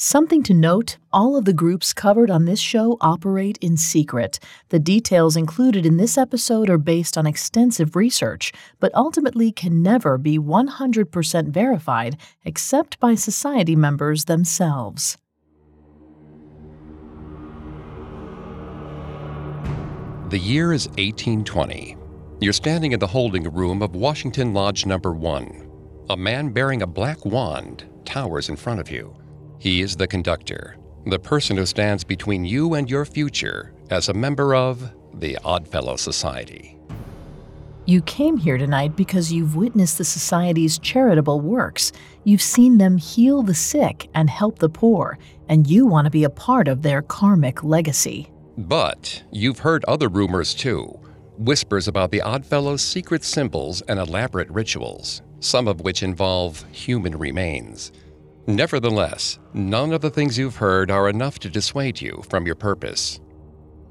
Something to note all of the groups covered on this show operate in secret. The details included in this episode are based on extensive research, but ultimately can never be 100% verified except by society members themselves. The year is 1820. You're standing in the holding room of Washington Lodge Number 1. A man bearing a black wand towers in front of you. He is the conductor, the person who stands between you and your future as a member of the Oddfellow Society. You came here tonight because you've witnessed the Society's charitable works. You've seen them heal the sick and help the poor, and you want to be a part of their karmic legacy. But you've heard other rumors too whispers about the Oddfellow's secret symbols and elaborate rituals, some of which involve human remains. Nevertheless, none of the things you've heard are enough to dissuade you from your purpose.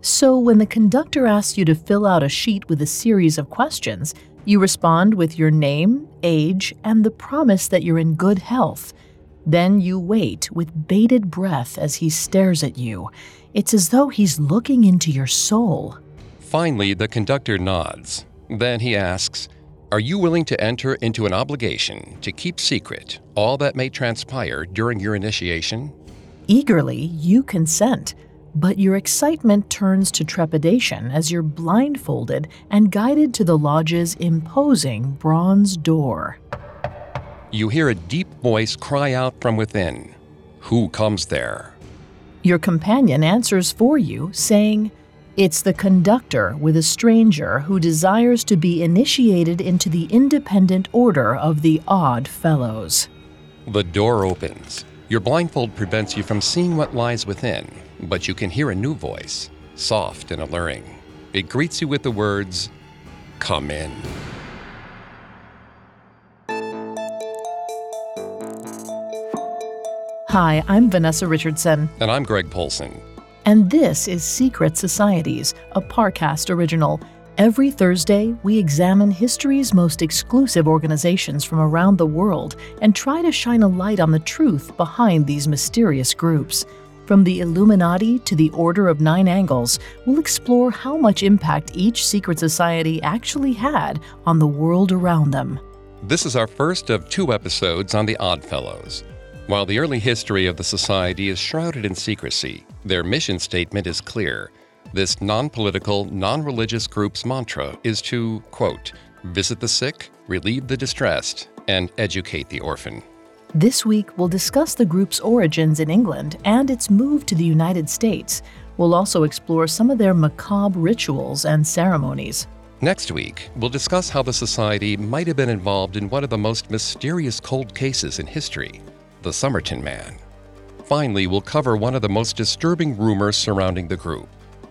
So, when the conductor asks you to fill out a sheet with a series of questions, you respond with your name, age, and the promise that you're in good health. Then you wait with bated breath as he stares at you. It's as though he's looking into your soul. Finally, the conductor nods. Then he asks, are you willing to enter into an obligation to keep secret all that may transpire during your initiation? Eagerly, you consent, but your excitement turns to trepidation as you're blindfolded and guided to the lodge's imposing bronze door. You hear a deep voice cry out from within Who comes there? Your companion answers for you, saying, it's the conductor with a stranger who desires to be initiated into the independent order of the Odd Fellows. The door opens. Your blindfold prevents you from seeing what lies within, but you can hear a new voice, soft and alluring. It greets you with the words, Come in. Hi, I'm Vanessa Richardson. And I'm Greg Polcyn. And this is Secret Societies, a Parcast original. Every Thursday, we examine history's most exclusive organizations from around the world and try to shine a light on the truth behind these mysterious groups. From the Illuminati to the Order of Nine Angles, we'll explore how much impact each secret society actually had on the world around them. This is our first of two episodes on the Oddfellows. While the early history of the Society is shrouded in secrecy, their mission statement is clear. This non political, non religious group's mantra is to, quote, visit the sick, relieve the distressed, and educate the orphan. This week, we'll discuss the group's origins in England and its move to the United States. We'll also explore some of their macabre rituals and ceremonies. Next week, we'll discuss how the Society might have been involved in one of the most mysterious cold cases in history the Somerton Man. Finally, we'll cover one of the most disturbing rumors surrounding the group,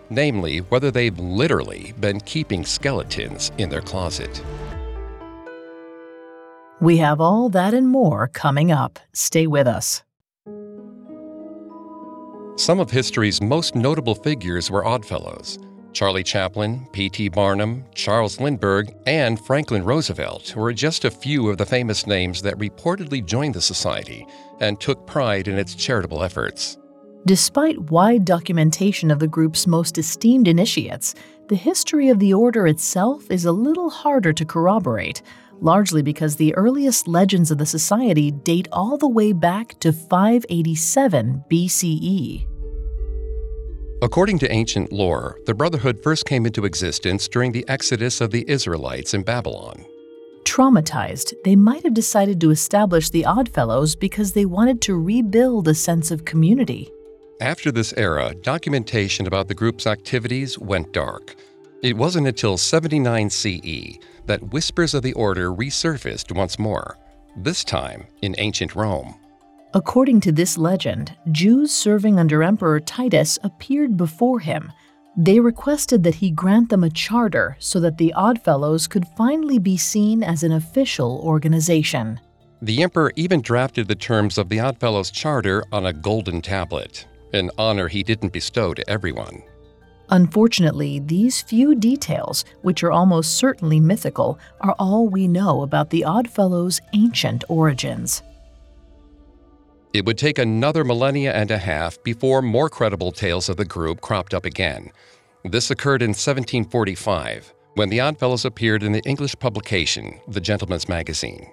namely whether they've literally been keeping skeletons in their closet. We have all that and more coming up. Stay with us. Some of history's most notable figures were Oddfellows. Charlie Chaplin, P.T. Barnum, Charles Lindbergh, and Franklin Roosevelt were just a few of the famous names that reportedly joined the Society and took pride in its charitable efforts. Despite wide documentation of the group's most esteemed initiates, the history of the order itself is a little harder to corroborate, largely because the earliest legends of the Society date all the way back to 587 BCE. According to ancient lore, the Brotherhood first came into existence during the exodus of the Israelites in Babylon. Traumatized, they might have decided to establish the Oddfellows because they wanted to rebuild a sense of community. After this era, documentation about the group's activities went dark. It wasn't until 79 CE that whispers of the order resurfaced once more, this time in ancient Rome. According to this legend, Jews serving under Emperor Titus appeared before him. They requested that he grant them a charter so that the Oddfellows could finally be seen as an official organization. The emperor even drafted the terms of the Oddfellows' charter on a golden tablet, an honor he didn't bestow to everyone. Unfortunately, these few details, which are almost certainly mythical, are all we know about the Oddfellows' ancient origins. It would take another millennia and a half before more credible tales of the group cropped up again. This occurred in 1745 when the Oddfellows appeared in the English publication, The Gentleman's Magazine.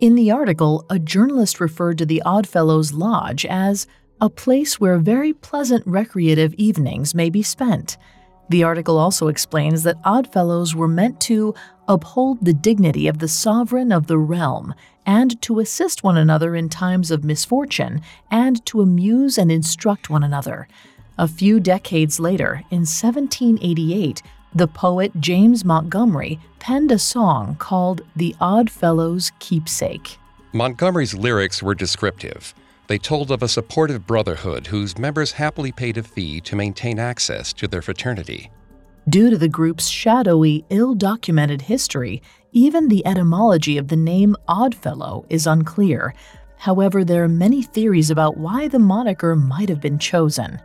In the article, a journalist referred to the Oddfellows Lodge as a place where very pleasant recreative evenings may be spent. The article also explains that Oddfellows were meant to uphold the dignity of the sovereign of the realm and to assist one another in times of misfortune and to amuse and instruct one another. A few decades later, in 1788, the poet James Montgomery penned a song called The Odd Fellows' Keepsake. Montgomery's lyrics were descriptive. They told of a supportive brotherhood whose members happily paid a fee to maintain access to their fraternity. Due to the group's shadowy, ill documented history, even the etymology of the name Oddfellow is unclear. However, there are many theories about why the moniker might have been chosen.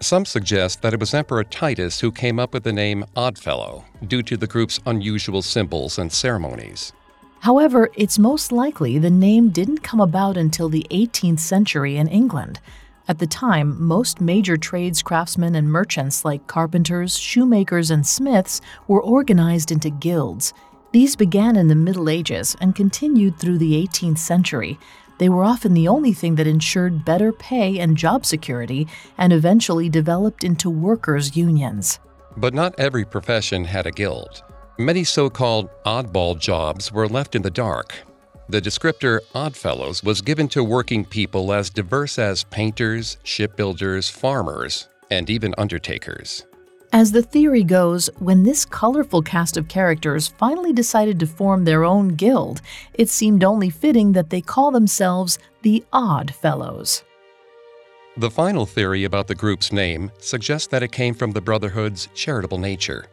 Some suggest that it was Emperor Titus who came up with the name Oddfellow due to the group's unusual symbols and ceremonies. However, it's most likely the name didn't come about until the 18th century in England. At the time, most major trades craftsmen and merchants like carpenters, shoemakers, and smiths were organized into guilds. These began in the Middle Ages and continued through the 18th century, they were often the only thing that ensured better pay and job security and eventually developed into workers' unions. But not every profession had a guild. Many so called oddball jobs were left in the dark. The descriptor Oddfellows was given to working people as diverse as painters, shipbuilders, farmers, and even undertakers. As the theory goes, when this colorful cast of characters finally decided to form their own guild, it seemed only fitting that they call themselves the Odd Fellows. The final theory about the group's name suggests that it came from the Brotherhood's charitable nature.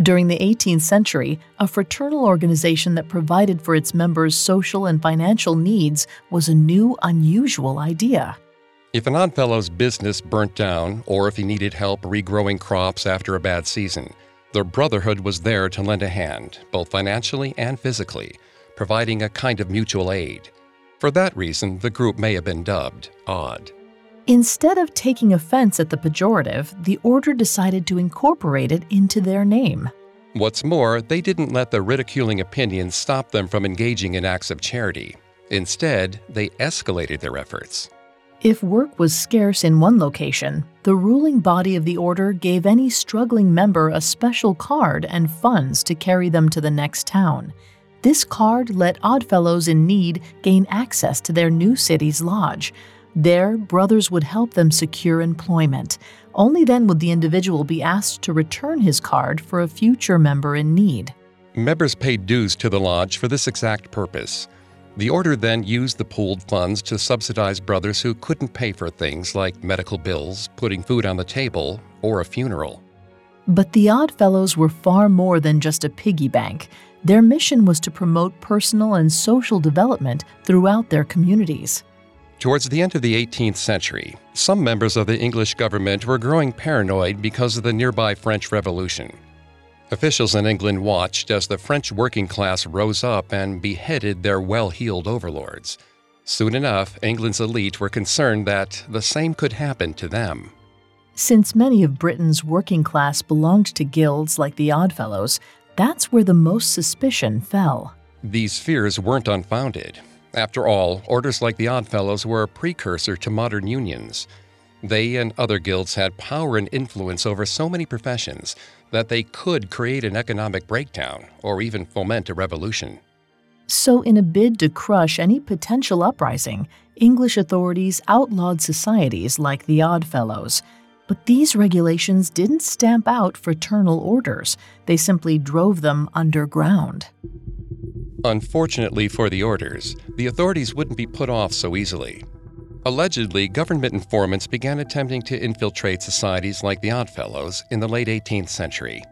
During the 18th century, a fraternal organization that provided for its members' social and financial needs was a new, unusual idea. If an odd fellow's business burnt down, or if he needed help regrowing crops after a bad season, the Brotherhood was there to lend a hand, both financially and physically, providing a kind of mutual aid. For that reason, the group may have been dubbed Odd. Instead of taking offense at the pejorative, the order decided to incorporate it into their name. What's more, they didn't let the ridiculing opinions stop them from engaging in acts of charity. Instead, they escalated their efforts. If work was scarce in one location, the ruling body of the order gave any struggling member a special card and funds to carry them to the next town. This card let oddfellows in need gain access to their new city's lodge. There, brothers would help them secure employment. Only then would the individual be asked to return his card for a future member in need. Members paid dues to the lodge for this exact purpose. The order then used the pooled funds to subsidize brothers who couldn't pay for things like medical bills, putting food on the table, or a funeral. But the Oddfellows were far more than just a piggy bank. Their mission was to promote personal and social development throughout their communities. Towards the end of the 18th century, some members of the English government were growing paranoid because of the nearby French Revolution. Officials in England watched as the French working class rose up and beheaded their well heeled overlords. Soon enough, England's elite were concerned that the same could happen to them. Since many of Britain's working class belonged to guilds like the Oddfellows, that's where the most suspicion fell. These fears weren't unfounded. After all, orders like the Oddfellows were a precursor to modern unions. They and other guilds had power and influence over so many professions that they could create an economic breakdown or even foment a revolution. So, in a bid to crush any potential uprising, English authorities outlawed societies like the Oddfellows. But these regulations didn't stamp out fraternal orders, they simply drove them underground. Unfortunately for the orders, the authorities wouldn't be put off so easily. Allegedly, government informants began attempting to infiltrate societies like the Oddfellows in the late 18th century.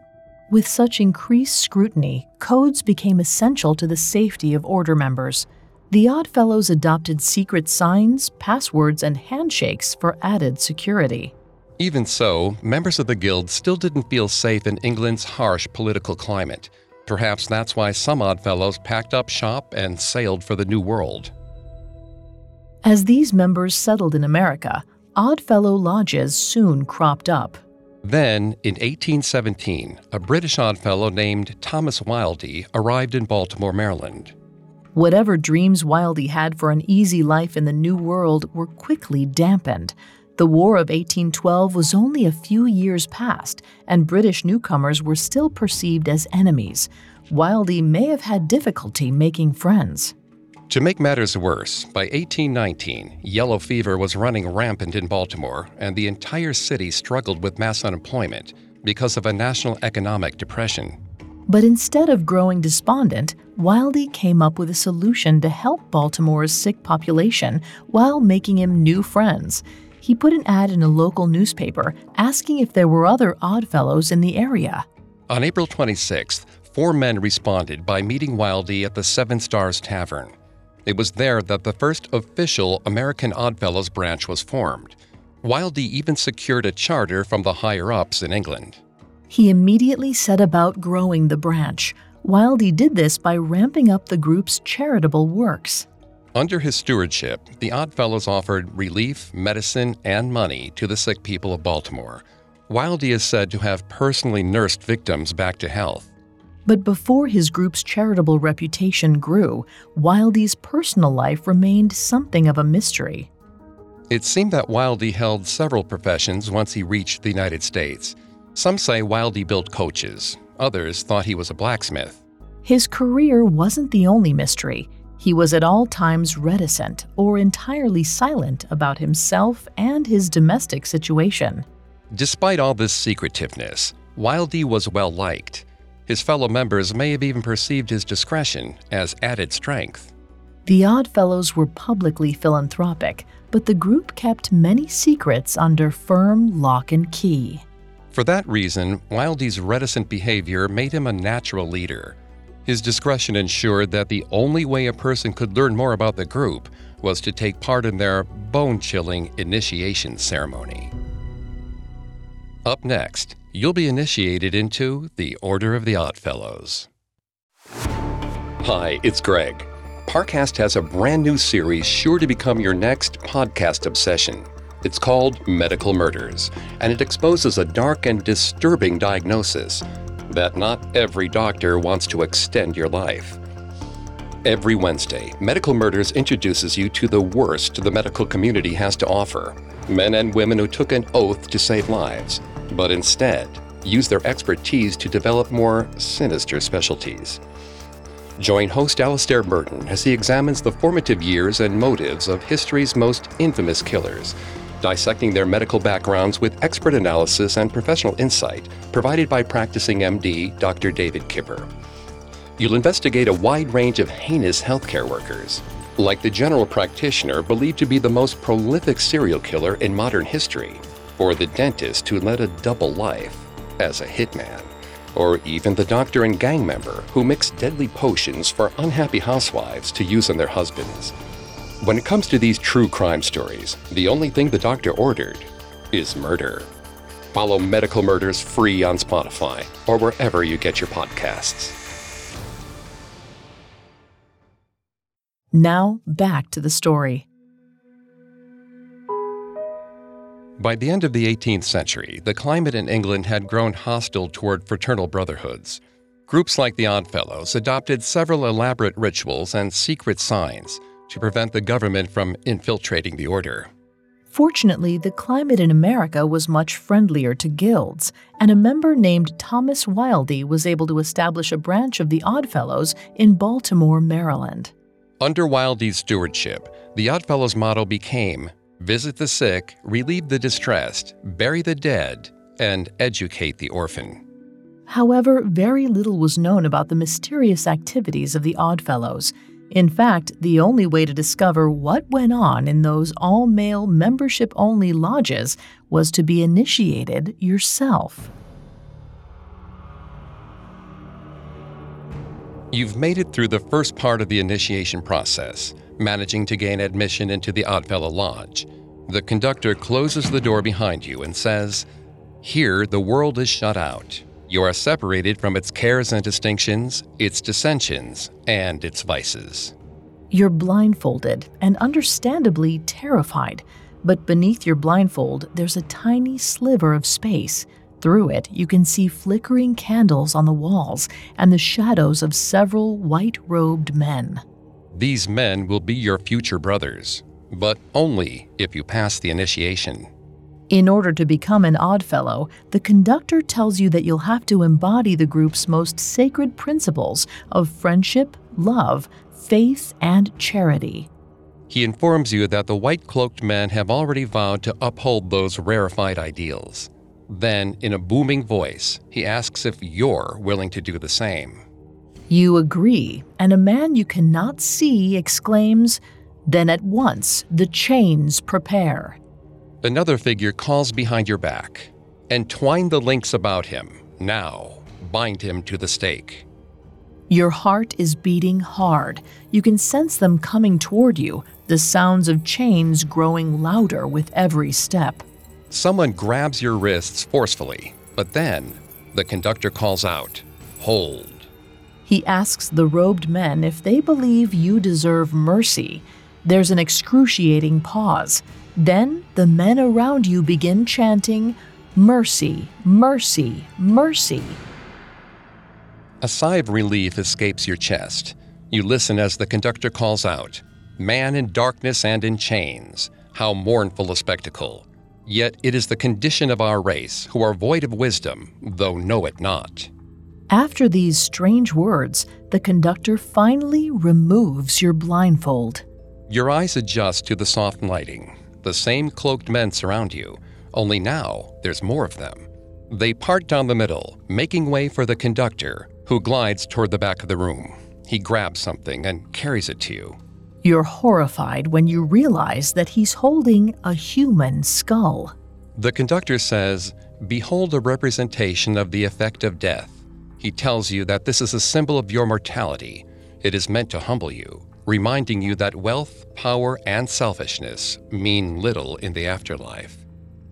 With such increased scrutiny, codes became essential to the safety of order members. The Oddfellows adopted secret signs, passwords, and handshakes for added security. Even so, members of the Guild still didn't feel safe in England's harsh political climate. Perhaps that's why some odd fellows packed up shop and sailed for the New World. As these members settled in America, Oddfellow lodges soon cropped up. Then, in 1817, a British Oddfellow named Thomas Wildey arrived in Baltimore, Maryland. Whatever dreams Wildey had for an easy life in the New World were quickly dampened. The War of 1812 was only a few years past, and British newcomers were still perceived as enemies. Wildey may have had difficulty making friends. To make matters worse, by 1819, yellow fever was running rampant in Baltimore, and the entire city struggled with mass unemployment because of a national economic depression. But instead of growing despondent, Wildey came up with a solution to help Baltimore's sick population while making him new friends. He put an ad in a local newspaper asking if there were other Oddfellows in the area. On April 26th, four men responded by meeting Wildey at the Seven Stars Tavern. It was there that the first official American Oddfellows branch was formed. Wildey even secured a charter from the higher ups in England. He immediately set about growing the branch. Wildey did this by ramping up the group's charitable works. Under his stewardship, the Odd Fellows offered relief, medicine, and money to the sick people of Baltimore. Wildey is said to have personally nursed victims back to health. But before his group's charitable reputation grew, Wildey's personal life remained something of a mystery. It seemed that Wildey held several professions once he reached the United States. Some say Wildey built coaches, others thought he was a blacksmith. His career wasn't the only mystery. He was at all times reticent or entirely silent about himself and his domestic situation. Despite all this secretiveness, Wildey was well liked. His fellow members may have even perceived his discretion as added strength. The Oddfellows were publicly philanthropic, but the group kept many secrets under firm lock and key. For that reason, Wildey's reticent behavior made him a natural leader. His discretion ensured that the only way a person could learn more about the group was to take part in their bone chilling initiation ceremony. Up next, you'll be initiated into the Order of the Oddfellows. Hi, it's Greg. Parcast has a brand new series sure to become your next podcast obsession. It's called Medical Murders, and it exposes a dark and disturbing diagnosis that not every doctor wants to extend your life. Every Wednesday, Medical Murders introduces you to the worst the medical community has to offer men and women who took an oath to save lives but instead use their expertise to develop more sinister specialties. Join host Alastair Murden as he examines the formative years and motives of history's most infamous killers, dissecting their medical backgrounds with expert analysis and professional insight provided by practicing MD Dr. David Kipper. You'll investigate a wide range of heinous healthcare workers, like the general practitioner believed to be the most prolific serial killer in modern history, or the dentist who led a double life as a hitman, or even the doctor and gang member who mixed deadly potions for unhappy housewives to use on their husbands. When it comes to these true crime stories, the only thing the doctor ordered is murder. Follow Medical Murders free on Spotify or wherever you get your podcasts. Now, back to the story. By the end of the 18th century, the climate in England had grown hostile toward fraternal brotherhoods. Groups like the Oddfellows adopted several elaborate rituals and secret signs to prevent the government from infiltrating the order. Fortunately, the climate in America was much friendlier to guilds, and a member named Thomas Wildey was able to establish a branch of the Oddfellows in Baltimore, Maryland. Under Wildey's stewardship, the Oddfellows motto became visit the sick, relieve the distressed, bury the dead, and educate the orphan. However, very little was known about the mysterious activities of the Oddfellows. In fact, the only way to discover what went on in those all male, membership only lodges was to be initiated yourself. You've made it through the first part of the initiation process managing to gain admission into the Oddfellow Lodge. The conductor closes the door behind you and says, Here the world is shut out. You are separated from its cares and distinctions, its dissensions, and its vices. You're blindfolded and understandably terrified, but beneath your blindfold, there's a tiny sliver of space. Through it, you can see flickering candles on the walls and the shadows of several white robed men. These men will be your future brothers, but only if you pass the initiation. In order to become an Oddfellow, the conductor tells you that you'll have to embody the group's most sacred principles of friendship, love, faith, and charity. He informs you that the white cloaked men have already vowed to uphold those rarefied ideals. Then, in a booming voice, he asks if you're willing to do the same. You agree, and a man you cannot see exclaims, Then at once the chains prepare. Another figure calls behind your back. Entwine the links about him. Now, bind him to the stake. Your heart is beating hard. You can sense them coming toward you, the sounds of chains growing louder with every step. Someone grabs your wrists forcefully, but then the conductor calls out, Hold. He asks the robed men if they believe you deserve mercy. There's an excruciating pause. Then the men around you begin chanting, Mercy, mercy, mercy. A sigh of relief escapes your chest. You listen as the conductor calls out, Man in darkness and in chains. How mournful a spectacle. Yet it is the condition of our race, who are void of wisdom, though know it not. After these strange words, the conductor finally removes your blindfold. Your eyes adjust to the soft lighting. The same cloaked men surround you, only now there's more of them. They part down the middle, making way for the conductor, who glides toward the back of the room. He grabs something and carries it to you. You're horrified when you realize that he's holding a human skull. The conductor says, Behold a representation of the effect of death. He tells you that this is a symbol of your mortality. It is meant to humble you, reminding you that wealth, power, and selfishness mean little in the afterlife.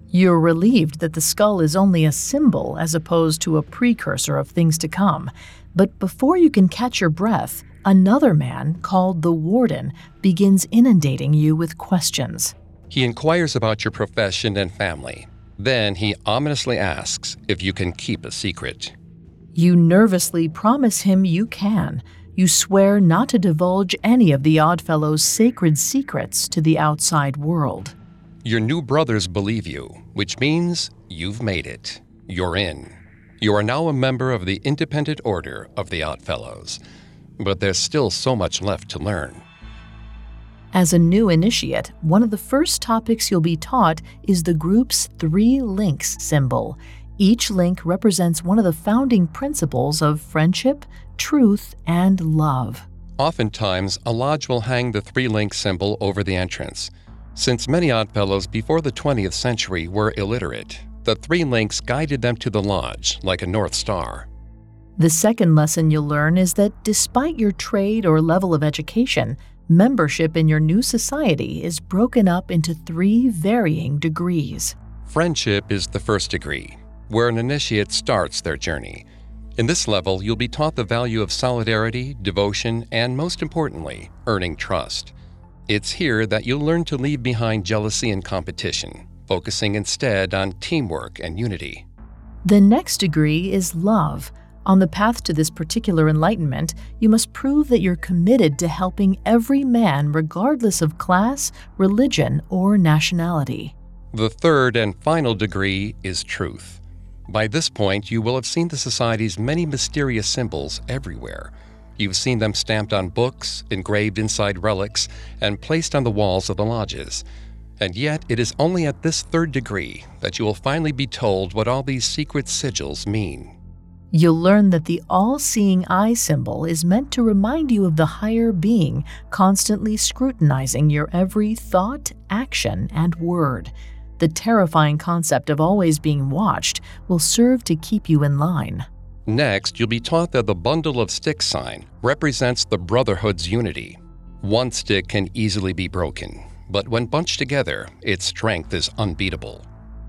You're relieved that the skull is only a symbol as opposed to a precursor of things to come. But before you can catch your breath, another man, called the Warden, begins inundating you with questions. He inquires about your profession and family. Then he ominously asks if you can keep a secret. You nervously promise him you can. You swear not to divulge any of the Oddfellow's sacred secrets to the outside world. Your new brothers believe you, which means you've made it. You're in. You are now a member of the Independent Order of the Oddfellows. But there's still so much left to learn. As a new initiate, one of the first topics you'll be taught is the group's three links symbol. Each link represents one of the founding principles of friendship, truth, and love. Oftentimes, a lodge will hang the three link symbol over the entrance. Since many Oddfellows before the 20th century were illiterate, the three links guided them to the lodge like a North Star. The second lesson you'll learn is that despite your trade or level of education, membership in your new society is broken up into three varying degrees. Friendship is the first degree, where an initiate starts their journey. In this level, you'll be taught the value of solidarity, devotion, and most importantly, earning trust. It's here that you'll learn to leave behind jealousy and competition, focusing instead on teamwork and unity. The next degree is love. On the path to this particular enlightenment, you must prove that you're committed to helping every man regardless of class, religion, or nationality. The third and final degree is truth. By this point, you will have seen the Society's many mysterious symbols everywhere. You've seen them stamped on books, engraved inside relics, and placed on the walls of the lodges. And yet, it is only at this third degree that you will finally be told what all these secret sigils mean. You'll learn that the all seeing eye symbol is meant to remind you of the higher being constantly scrutinizing your every thought, action, and word. The terrifying concept of always being watched will serve to keep you in line. Next, you'll be taught that the bundle of sticks sign represents the Brotherhood's unity. One stick can easily be broken, but when bunched together, its strength is unbeatable.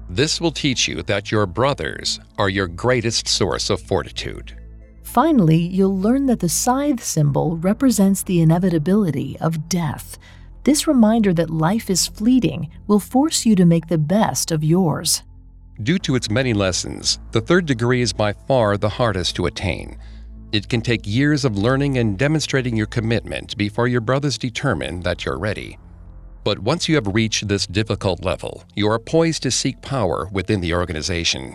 This will teach you that your brothers are your greatest source of fortitude. Finally, you'll learn that the scythe symbol represents the inevitability of death. This reminder that life is fleeting will force you to make the best of yours. Due to its many lessons, the third degree is by far the hardest to attain. It can take years of learning and demonstrating your commitment before your brothers determine that you're ready. But once you have reached this difficult level, you are poised to seek power within the organization.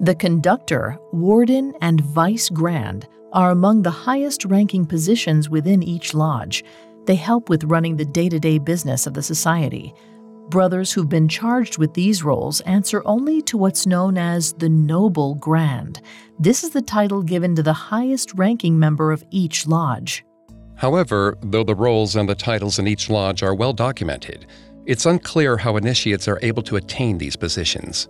The conductor, warden, and vice grand are among the highest ranking positions within each lodge. They help with running the day to day business of the society. Brothers who've been charged with these roles answer only to what's known as the Noble Grand. This is the title given to the highest ranking member of each lodge. However, though the roles and the titles in each lodge are well documented, it's unclear how initiates are able to attain these positions.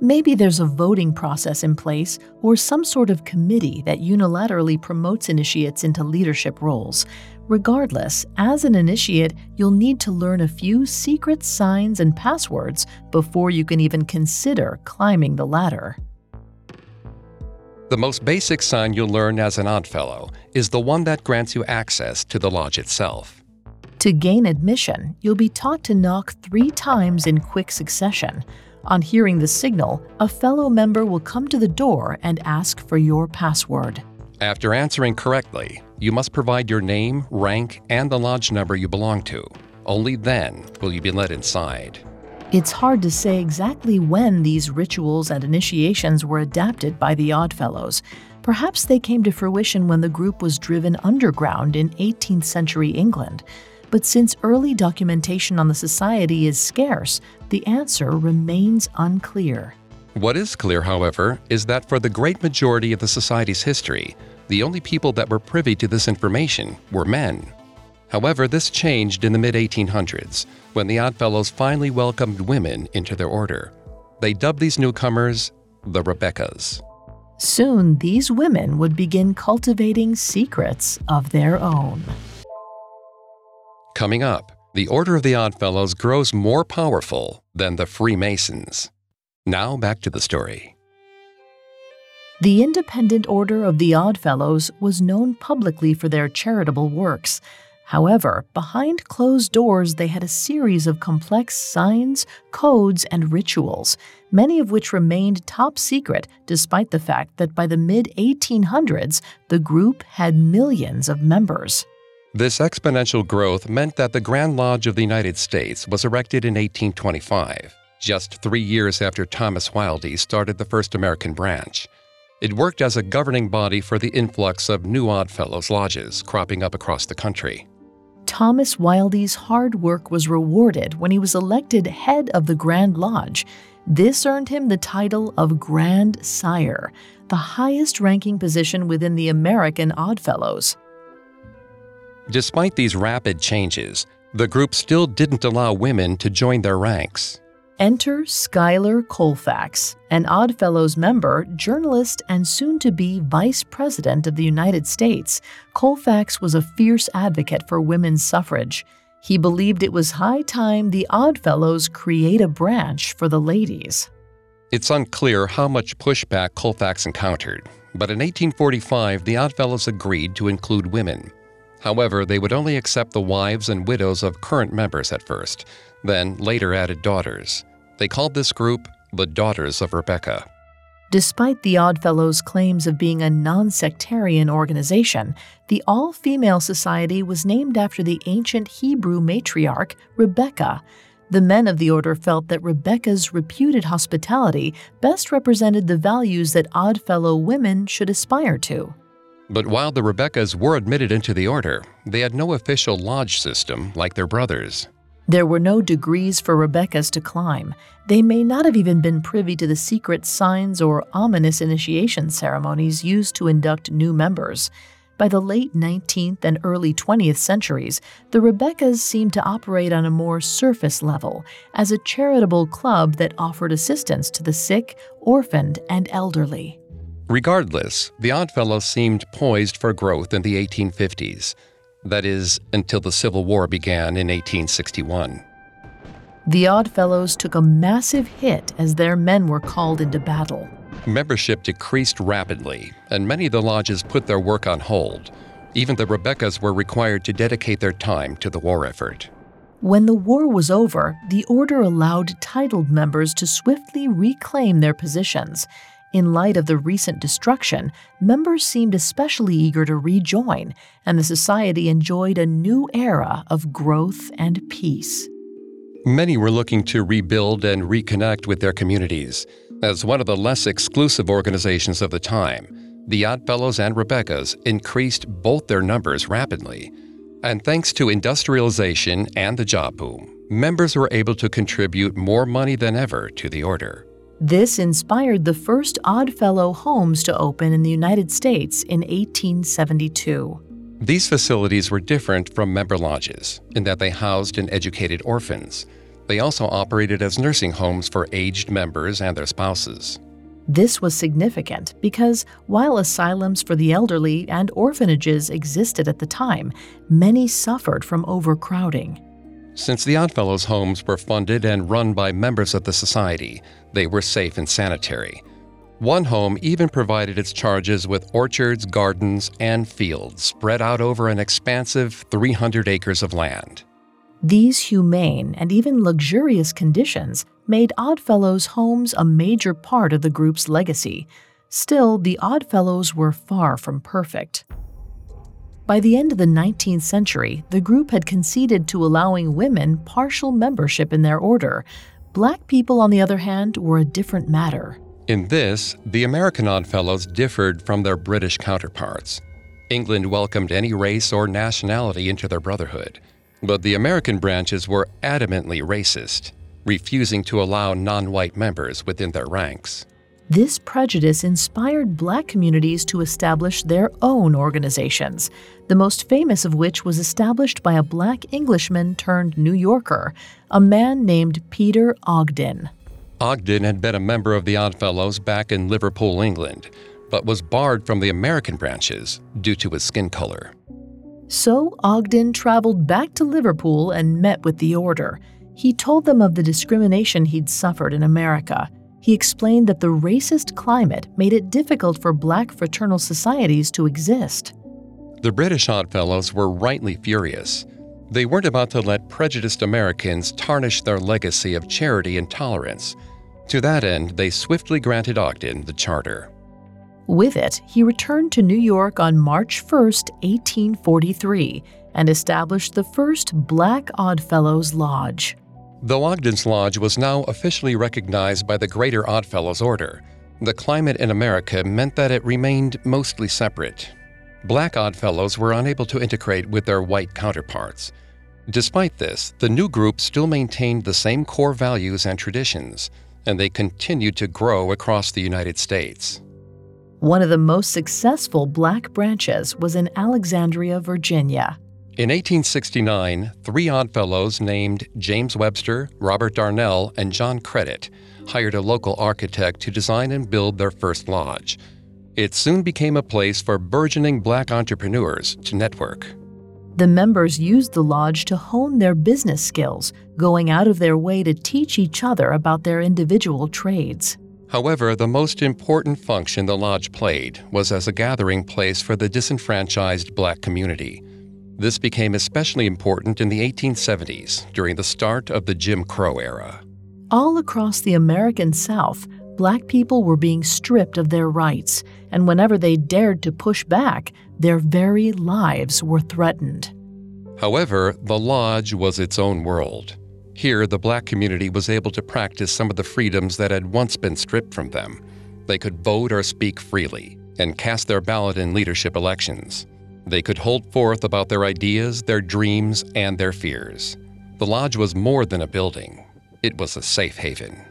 Maybe there's a voting process in place or some sort of committee that unilaterally promotes initiates into leadership roles. Regardless, as an initiate, you'll need to learn a few secret signs and passwords before you can even consider climbing the ladder. The most basic sign you'll learn as an Oddfellow is the one that grants you access to the lodge itself. To gain admission, you'll be taught to knock three times in quick succession. On hearing the signal, a fellow member will come to the door and ask for your password. After answering correctly, you must provide your name, rank, and the lodge number you belong to. Only then will you be let inside. It's hard to say exactly when these rituals and initiations were adapted by the Oddfellows. Perhaps they came to fruition when the group was driven underground in 18th century England. But since early documentation on the society is scarce, the answer remains unclear. What is clear, however, is that for the great majority of the society's history, the only people that were privy to this information were men. However, this changed in the mid 1800s when the Oddfellows finally welcomed women into their order. They dubbed these newcomers the Rebeccas. Soon, these women would begin cultivating secrets of their own. Coming up, the Order of the Oddfellows grows more powerful than the Freemasons. Now back to the story. The Independent Order of the Odd Fellows was known publicly for their charitable works. However, behind closed doors, they had a series of complex signs, codes, and rituals, many of which remained top secret despite the fact that by the mid 1800s, the group had millions of members. This exponential growth meant that the Grand Lodge of the United States was erected in 1825, just three years after Thomas Wildey started the first American branch. It worked as a governing body for the influx of new Oddfellows lodges cropping up across the country. Thomas Wildey's hard work was rewarded when he was elected head of the Grand Lodge. This earned him the title of Grand Sire, the highest ranking position within the American Oddfellows. Despite these rapid changes, the group still didn't allow women to join their ranks. Enter Schuyler Colfax, an Oddfellows member, journalist, and soon to be Vice President of the United States. Colfax was a fierce advocate for women's suffrage. He believed it was high time the Oddfellows create a branch for the ladies. It's unclear how much pushback Colfax encountered, but in 1845 the Oddfellows agreed to include women. However, they would only accept the wives and widows of current members at first, then later added daughters. They called this group the Daughters of Rebecca. Despite the Oddfellows' claims of being a non sectarian organization, the all female society was named after the ancient Hebrew matriarch Rebecca. The men of the order felt that Rebecca's reputed hospitality best represented the values that Oddfellow women should aspire to. But while the Rebeccas were admitted into the order, they had no official lodge system like their brothers. There were no degrees for Rebeccas to climb. They may not have even been privy to the secret signs or ominous initiation ceremonies used to induct new members. By the late 19th and early 20th centuries, the Rebeccas seemed to operate on a more surface level as a charitable club that offered assistance to the sick, orphaned, and elderly. Regardless, the Oddfellows seemed poised for growth in the 1850s. That is, until the Civil War began in 1861. The Oddfellows took a massive hit as their men were called into battle. Membership decreased rapidly, and many of the lodges put their work on hold. Even the Rebeccas were required to dedicate their time to the war effort. When the war was over, the order allowed titled members to swiftly reclaim their positions. In light of the recent destruction, members seemed especially eager to rejoin, and the society enjoyed a new era of growth and peace. Many were looking to rebuild and reconnect with their communities. As one of the less exclusive organizations of the time, the Oddfellows and Rebeccas increased both their numbers rapidly. And thanks to industrialization and the job boom, members were able to contribute more money than ever to the order. This inspired the first Oddfellow homes to open in the United States in 1872. These facilities were different from member lodges in that they housed and educated orphans. They also operated as nursing homes for aged members and their spouses. This was significant because while asylums for the elderly and orphanages existed at the time, many suffered from overcrowding. Since the Oddfellows' homes were funded and run by members of the society, they were safe and sanitary. One home even provided its charges with orchards, gardens, and fields spread out over an expansive 300 acres of land. These humane and even luxurious conditions made Oddfellows' homes a major part of the group's legacy. Still, the Oddfellows were far from perfect. By the end of the 19th century, the group had conceded to allowing women partial membership in their order. Black people, on the other hand, were a different matter. In this, the American Oddfellows differed from their British counterparts. England welcomed any race or nationality into their brotherhood, but the American branches were adamantly racist refusing to allow non white members within their ranks. This prejudice inspired black communities to establish their own organizations, the most famous of which was established by a black Englishman turned New Yorker, a man named Peter Ogden. Ogden had been a member of the Oddfellows back in Liverpool, England, but was barred from the American branches due to his skin color. So Ogden traveled back to Liverpool and met with the order. He told them of the discrimination he'd suffered in America. He explained that the racist climate made it difficult for black fraternal societies to exist. The British Oddfellows were rightly furious. They weren't about to let prejudiced Americans tarnish their legacy of charity and tolerance. To that end, they swiftly granted Ogden the charter. With it, he returned to New York on March 1, 1843, and established the first Black Oddfellows Lodge. Though Ogden's Lodge was now officially recognized by the Greater Oddfellows Order, the climate in America meant that it remained mostly separate. Black Oddfellows were unable to integrate with their white counterparts. Despite this, the new group still maintained the same core values and traditions, and they continued to grow across the United States. One of the most successful black branches was in Alexandria, Virginia. In 1869, three Oddfellows named James Webster, Robert Darnell, and John Credit hired a local architect to design and build their first lodge. It soon became a place for burgeoning black entrepreneurs to network. The members used the lodge to hone their business skills, going out of their way to teach each other about their individual trades. However, the most important function the lodge played was as a gathering place for the disenfranchised black community. This became especially important in the 1870s during the start of the Jim Crow era. All across the American South, black people were being stripped of their rights, and whenever they dared to push back, their very lives were threatened. However, the Lodge was its own world. Here, the black community was able to practice some of the freedoms that had once been stripped from them. They could vote or speak freely and cast their ballot in leadership elections. They could hold forth about their ideas, their dreams, and their fears. The lodge was more than a building, it was a safe haven.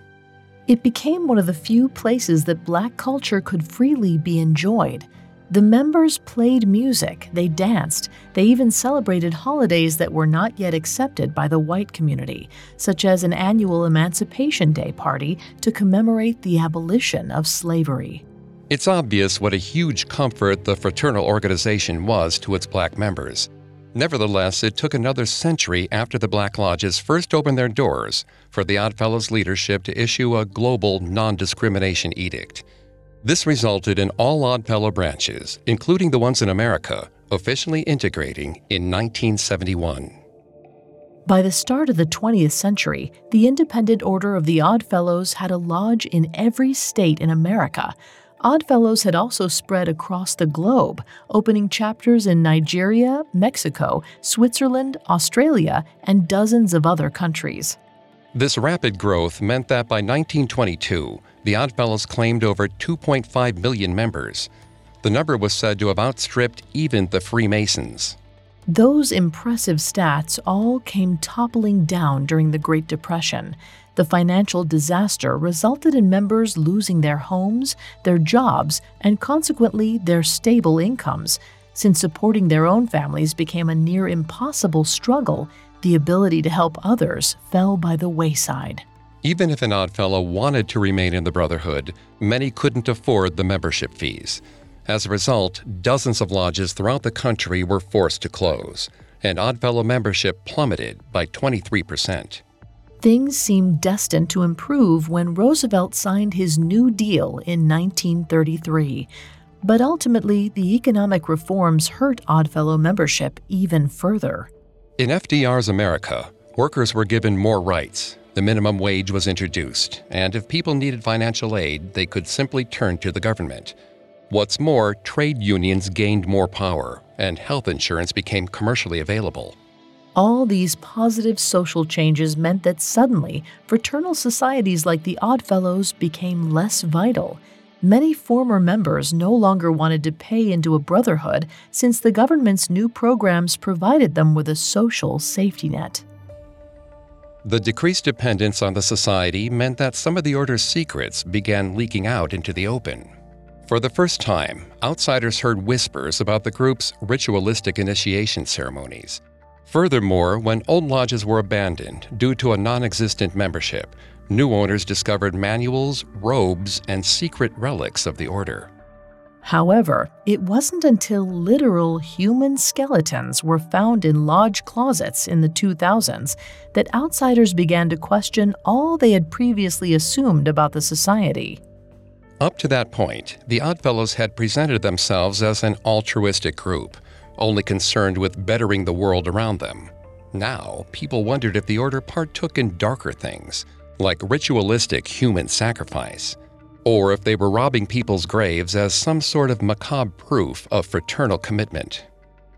It became one of the few places that black culture could freely be enjoyed. The members played music, they danced, they even celebrated holidays that were not yet accepted by the white community, such as an annual Emancipation Day party to commemorate the abolition of slavery. It's obvious what a huge comfort the fraternal organization was to its black members. Nevertheless, it took another century after the Black Lodges first opened their doors for the Oddfellows leadership to issue a global non discrimination edict. This resulted in all Oddfellow branches, including the ones in America, officially integrating in 1971. By the start of the 20th century, the Independent Order of the Oddfellows had a lodge in every state in America. Oddfellows had also spread across the globe, opening chapters in Nigeria, Mexico, Switzerland, Australia, and dozens of other countries. This rapid growth meant that by 1922, the Oddfellows claimed over 2.5 million members. The number was said to have outstripped even the Freemasons. Those impressive stats all came toppling down during the Great Depression. The financial disaster resulted in members losing their homes, their jobs, and consequently their stable incomes. Since supporting their own families became a near impossible struggle, the ability to help others fell by the wayside. Even if an Oddfellow wanted to remain in the Brotherhood, many couldn't afford the membership fees. As a result, dozens of lodges throughout the country were forced to close, and Oddfellow membership plummeted by 23%. Things seemed destined to improve when Roosevelt signed his New Deal in 1933. But ultimately, the economic reforms hurt Oddfellow membership even further. In FDR's America, workers were given more rights. The minimum wage was introduced, and if people needed financial aid, they could simply turn to the government. What's more, trade unions gained more power, and health insurance became commercially available. All these positive social changes meant that suddenly, fraternal societies like the Oddfellows became less vital. Many former members no longer wanted to pay into a brotherhood since the government's new programs provided them with a social safety net. The decreased dependence on the society meant that some of the order's secrets began leaking out into the open. For the first time, outsiders heard whispers about the group's ritualistic initiation ceremonies. Furthermore, when old lodges were abandoned due to a non existent membership, new owners discovered manuals, robes, and secret relics of the order. However, it wasn't until literal human skeletons were found in lodge closets in the 2000s that outsiders began to question all they had previously assumed about the society. Up to that point, the Oddfellows had presented themselves as an altruistic group, only concerned with bettering the world around them. Now, people wondered if the Order partook in darker things, like ritualistic human sacrifice, or if they were robbing people's graves as some sort of macabre proof of fraternal commitment.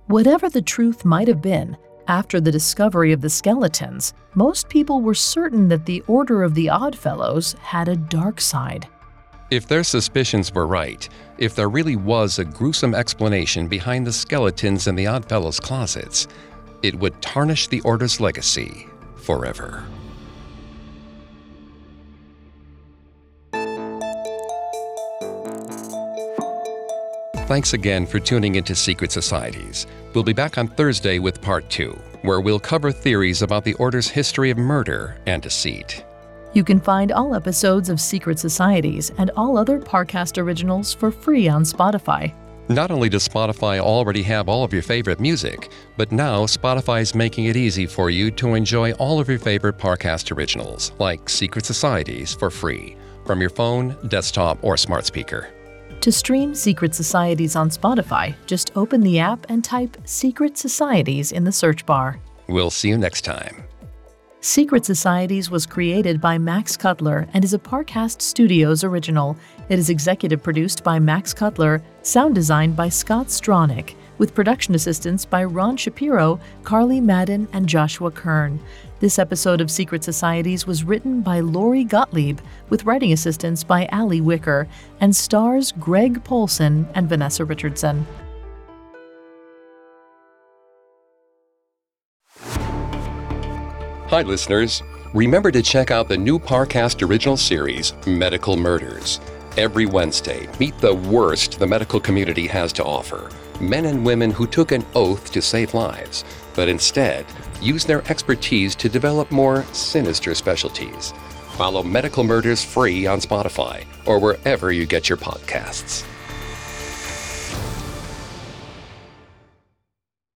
Whatever the truth might have been, after the discovery of the skeletons, most people were certain that the Order of the Oddfellows had a dark side. If their suspicions were right, if there really was a gruesome explanation behind the skeletons in the Oddfellows' closets, it would tarnish the Order's legacy forever. Thanks again for tuning into Secret Societies. We'll be back on Thursday with part two, where we'll cover theories about the Order's history of murder and deceit. You can find all episodes of Secret Societies and all other Parcast originals for free on Spotify. Not only does Spotify already have all of your favorite music, but now Spotify is making it easy for you to enjoy all of your favorite Parcast originals, like Secret Societies, for free from your phone, desktop, or smart speaker. To stream Secret Societies on Spotify, just open the app and type Secret Societies in the search bar. We'll see you next time. Secret Societies was created by Max Cutler and is a Parcast Studios original. It is executive produced by Max Cutler, sound designed by Scott Stronach, with production assistance by Ron Shapiro, Carly Madden, and Joshua Kern. This episode of Secret Societies was written by Lori Gottlieb, with writing assistance by Ali Wicker, and stars Greg Polcyn and Vanessa Richardson. Hi, listeners. Remember to check out the new Parcast original series, Medical Murders. Every Wednesday, meet the worst the medical community has to offer men and women who took an oath to save lives, but instead use their expertise to develop more sinister specialties. Follow Medical Murders free on Spotify or wherever you get your podcasts.